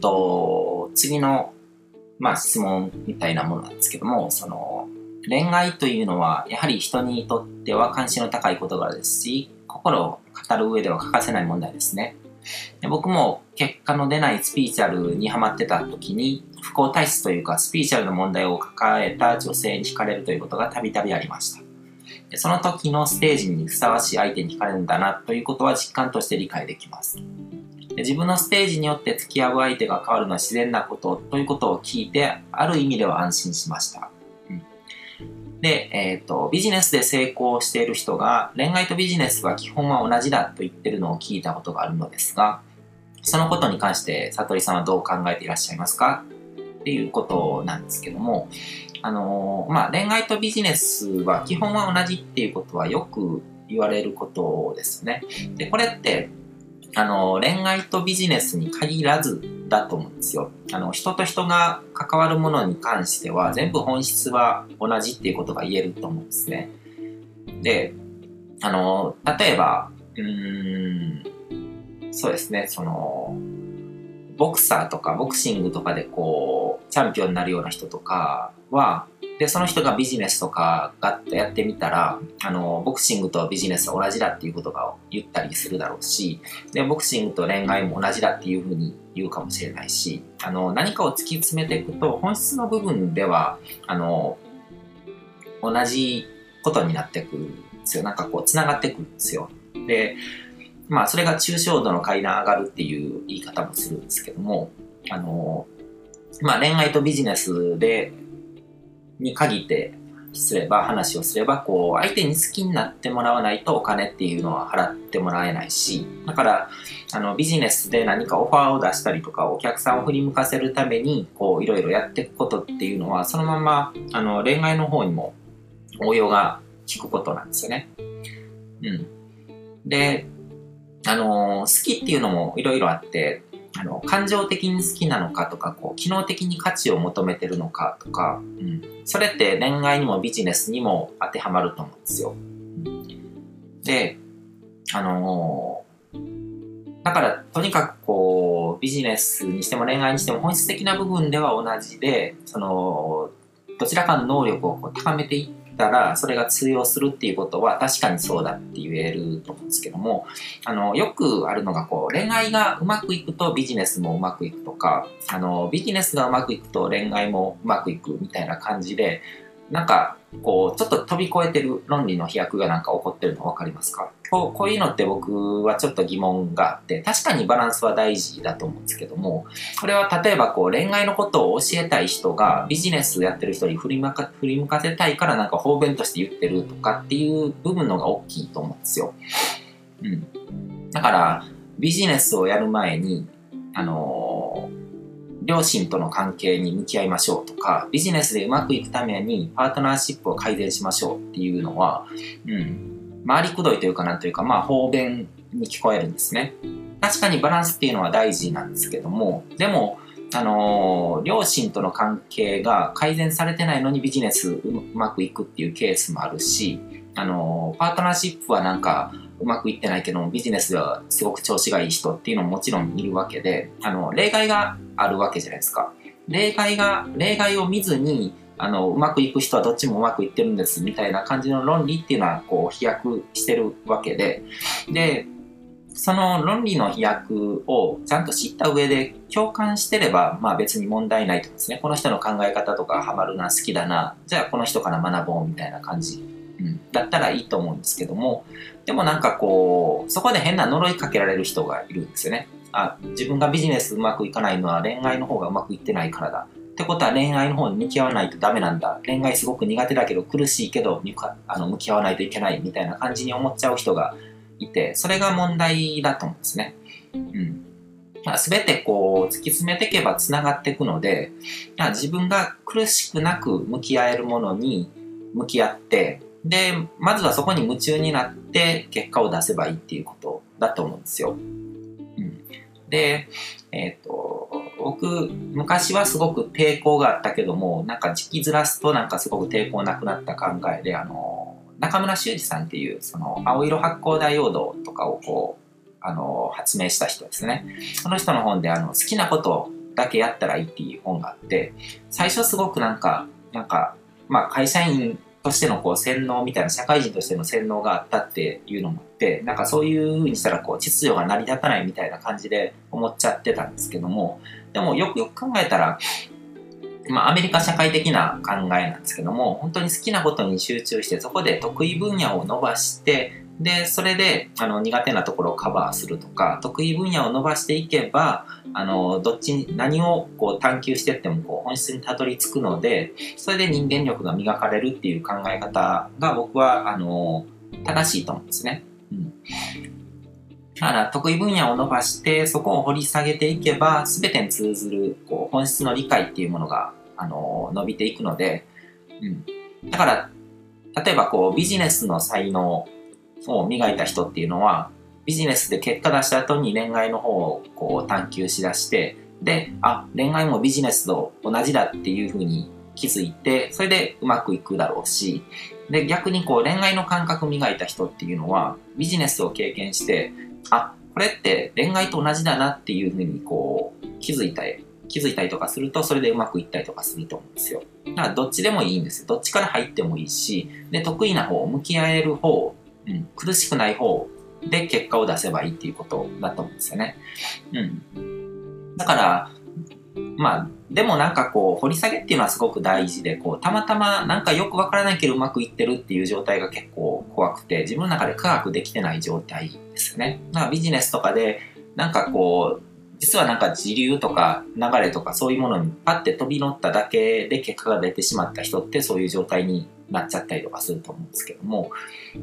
と、次の、まあ、質問みたいなものなんですけども、その、恋愛というのは、やはり人にとっては関心の高い事柄ですし、心を語る上では欠かせない問題ですね。で僕も結果の出ないスピーチャルにハマってた時に、不幸体質というか、スピーチャルの問題を抱えた女性に惹かれるということがたびたびありました。でその時のステージにふさわしい相手に惹かれるんだなということは実感として理解できます。自分のステージによって付き合う相手が変わるのは自然なことということを聞いて、ある意味では安心しました。で、えっ、ー、と、ビジネスで成功している人が恋愛とビジネスは基本は同じだと言ってるのを聞いたことがあるのですが、そのことに関して悟りさんはどう考えていらっしゃいますか？っていうことなんですけども、あのー、まあ、恋愛とビジネスは基本は同じっていうことはよく言われることですね。で、これって、あの、恋愛とビジネスに限らずだと思うんですよ。あの、人と人が関わるものに関しては全部本質は同じっていうことが言えると思うんですね。で、あの、例えば、うーん、そうですね、その、ボクサーとかボクシングとかでこう、チャンピオンになるような人とかは、で、その人がビジネスとかガッとやってみたら、あの、ボクシングとビジネスは同じだっていうことが言ったりするだろうし、で、ボクシングと恋愛も同じだっていうふうに言うかもしれないし、あの、何かを突き詰めていくと、本質の部分では、あの、同じことになってくるんですよ。なんかこう、繋がってくるんですよ。で、まあ、それが抽象度の階段上がるっていう言い方もするんですけども、あの、まあ、恋愛とビジネスで、に限ってすれば、話をすれば、こう、相手に好きになってもらわないとお金っていうのは払ってもらえないし、だから、あの、ビジネスで何かオファーを出したりとか、お客さんを振り向かせるために、こう、いろいろやっていくことっていうのは、そのまま、あの、恋愛の方にも応用が効くことなんですよね。うん。で、あの、好きっていうのもいろいろあって、あの、感情的に好きなのかとか、こう、機能的に価値を求めてるのかとか、うん。それって恋愛にもビジネスにも当てはまると思うんですよ。で、あのー、だから、とにかくこう、ビジネスにしても恋愛にしても本質的な部分では同じで、その、どちらかの能力をこう高めていったら、それが通用するっていうことは確かにそうだって言えると思うんですけども、あの、よくあるのがこう、恋愛がうまくいくとビジネスもうまくいくとか、あの、ビジネスがうまくいくと恋愛もうまくいくみたいな感じで、なんか、こう、ちょっと飛び越えてる論理の飛躍がなんか起こってるの分かりますか？こうこういうのって僕はちょっと疑問があって、確かにバランスは大事だと思うんですけども、これは例えばこう恋愛のことを教えたい人がビジネスやってる人に振り向か振り向かせたいからなんか方便として言ってるとかっていう部分のが大きいと思うんですよ。うん。だから、ビジネスをやる前に、あのー両親との関係に向き合いましょうとか、ビジネスでうまくいくためにパートナーシップを改善しましょうっていうのは、うん、回りくどいというかなんというか、まあ方便に聞こえるんですね。確かにバランスっていうのは大事なんですけども、でも、あのー、両親との関係が改善されてないのにビジネスうまくいくっていうケースもあるし、あのー、パートナーシップはなんか、うまくいってないけども、ビジネスではすごく調子がいい人っていうのももちろんいるわけで、あの、例外があるわけじゃないですか。例外が、例外を見ずに、あの、うまくいく人はどっちもうまくいってるんですみたいな感じの論理っていうのは、こう、飛躍してるわけで、で、その論理の飛躍をちゃんと知った上で共感してれば、まあ別に問題ないと思うんですね。この人の考え方とかハマるな、好きだな、じゃあこの人から学ぼうみたいな感じうん、だったらいいと思うんですけども、でもなんかこう、そこで変な呪いかけられる人がいるんですよね。あ、自分がビジネスうまくいかないのは恋愛の方がうまくいってないからだ。ってことは恋愛の方に向き合わないとダメなんだ。恋愛すごく苦手だけど苦しいけどあの向き合わないといけないみたいな感じに思っちゃう人がいて、それが問題だと思うんですね。うん。すべてこう突き詰めていけば繋がっていくので、自分が苦しくなく向き合えるものに向き合って、で、まずはそこに夢中になって結果を出せばいいっていうことだと思うんですよ。うん、で、えっ、ー、と、僕、昔はすごく抵抗があったけども、なんか時期ずらすとなんかすごく抵抗なくなった考えで、あの、中村修二さんっていう、その、青色発光ダイオードとかをこう、あの、発明した人ですね。その人の本で、あの、好きなことだけやったらいいっていう本があって最初すごくなんかなんかまあ会社員としてのこう洗脳みたいな社会人としての洗脳があったっていうのもあってなんかそういうふうにしたらこう秩序が成り立たないみたいな感じで思っちゃってたんですけどもでもよくよく考えたらまあ、アメリカ社会的な考えなんですけども、本当に好きなことに集中して、そこで得意分野を伸ばして、で、それで、あの、苦手なところをカバーするとか、得意分野を伸ばしていけば、あの、どっちに、何をこう探求していっても、こう、本質にたどり着くので、それで人間力が磨かれるっていう考え方が僕は、あの、正しいと思うんですね。うん。だから、得意分野を伸ばして、そこを掘り下げていけば、全てに通ずる、こう、本質の理解っていうものが、あの、伸びていくので、うん。だから、例えばこう、ビジネスの才能を磨いた人っていうのは、ビジネスで結果出した後に恋愛の方をこう探求しだして、で、あ、恋愛もビジネスと同じだっていうふうに気づいて、それでうまくいくだろうし、で、逆にこう恋愛の感覚磨いた人っていうのは、ビジネスを経験して、あ、これって恋愛と同じだなっていうふうにこう気づいたり気づいたりとかすると、それでうまくいったりとかすると思うんですよ。だからどっちでもいいんですよ。どっちから入ってもいいし、で、得意な方、向き合える方うん、苦しくない方で結果を出せばいいっていうことだと思うんですよね。うん。だから、まあ、でもなんかこう、掘り下げっていうのはすごく大事で、こう、たまたまなんかよくわからないけどうまくいってるっていう状態が結構怖くて、自分の中で科学できてない状態ですよね。だからビジネスとかで、なんかこう、実はなんか時流とか流れとかそういうものにパッて飛び乗っただけで結果が出てしまった人ってそういう状態になっちゃったりとかすると思うんですけども、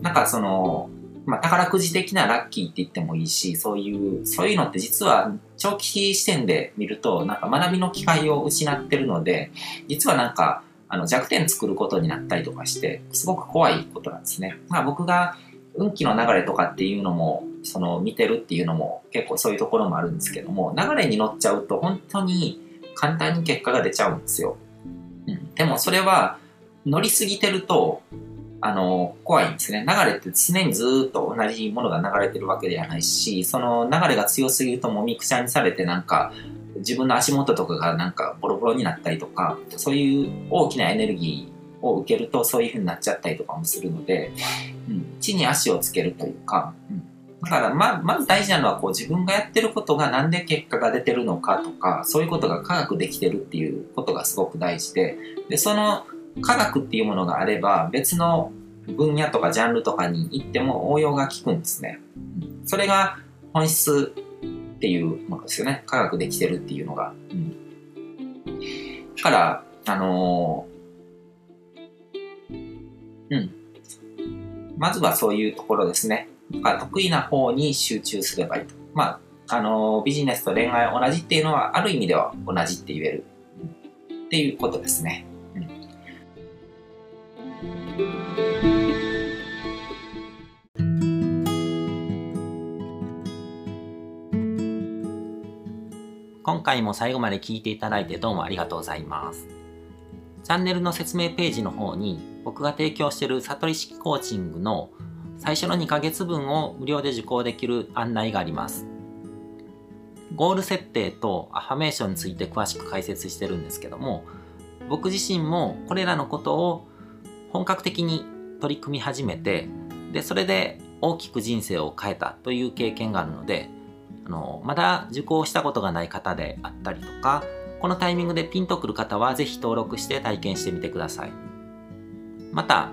なんかその、まあ、宝くじ的なラッキーって言ってもいいし、そういう、そういうのって実は長期視点で見ると、なんか学びの機会を失ってるので、実はなんか、あの弱点作ることになったりとかして、すごく怖いことなんですね。まあ僕が運気の流れとかっていうのも、その見てるっていうのも結構そういうところもあるんですけども、流れに乗っちゃうと本当に簡単に結果が出ちゃうんですよ。うん。でもそれは乗りすぎてると、あの、怖いんですね。流れって常にずっと同じものが流れてるわけではないし、その流れが強すぎるともみくちゃにされてなんか、自分の足元とかがなんかボロボロになったりとか、そういう大きなエネルギーを受けるとそういう風になっちゃったりとかもするので、うん、地に足をつけるというか、うん、だからま、まず大事なのはこう自分がやってることがなんで結果が出てるのかとか、そういうことが科学できてるっていうことがすごく大事で、で、その科学っていうものがあれば別の分野とかジャンルとかに行っても応用が効くんですね。それが本質っていうものですよね。科学できてるっていうのが。うん、だから、あのー、うん。まずはそういうところですね。得意な方に集中すればいいと。まあ、あの、ビジネスと恋愛同じっていうのは、ある意味では同じって言える。っていうことですね。今回も最後まで聞いていただいてどうもありがとうございます。チャンネルの説明ページの方に僕が提供している悟り式コーチングの最初の2ヶ月分を無料で受講できる案内があります。ゴール設定とアファメーションについて詳しく解説してるんですけども僕自身もこれらのことを本格的に取り組み始めてでそれで大きく人生を変えたという経験があるのであのまだ受講したことがない方であったりとかこのタイミングでピンとくる方はぜひ登録して体験してみてくださいまた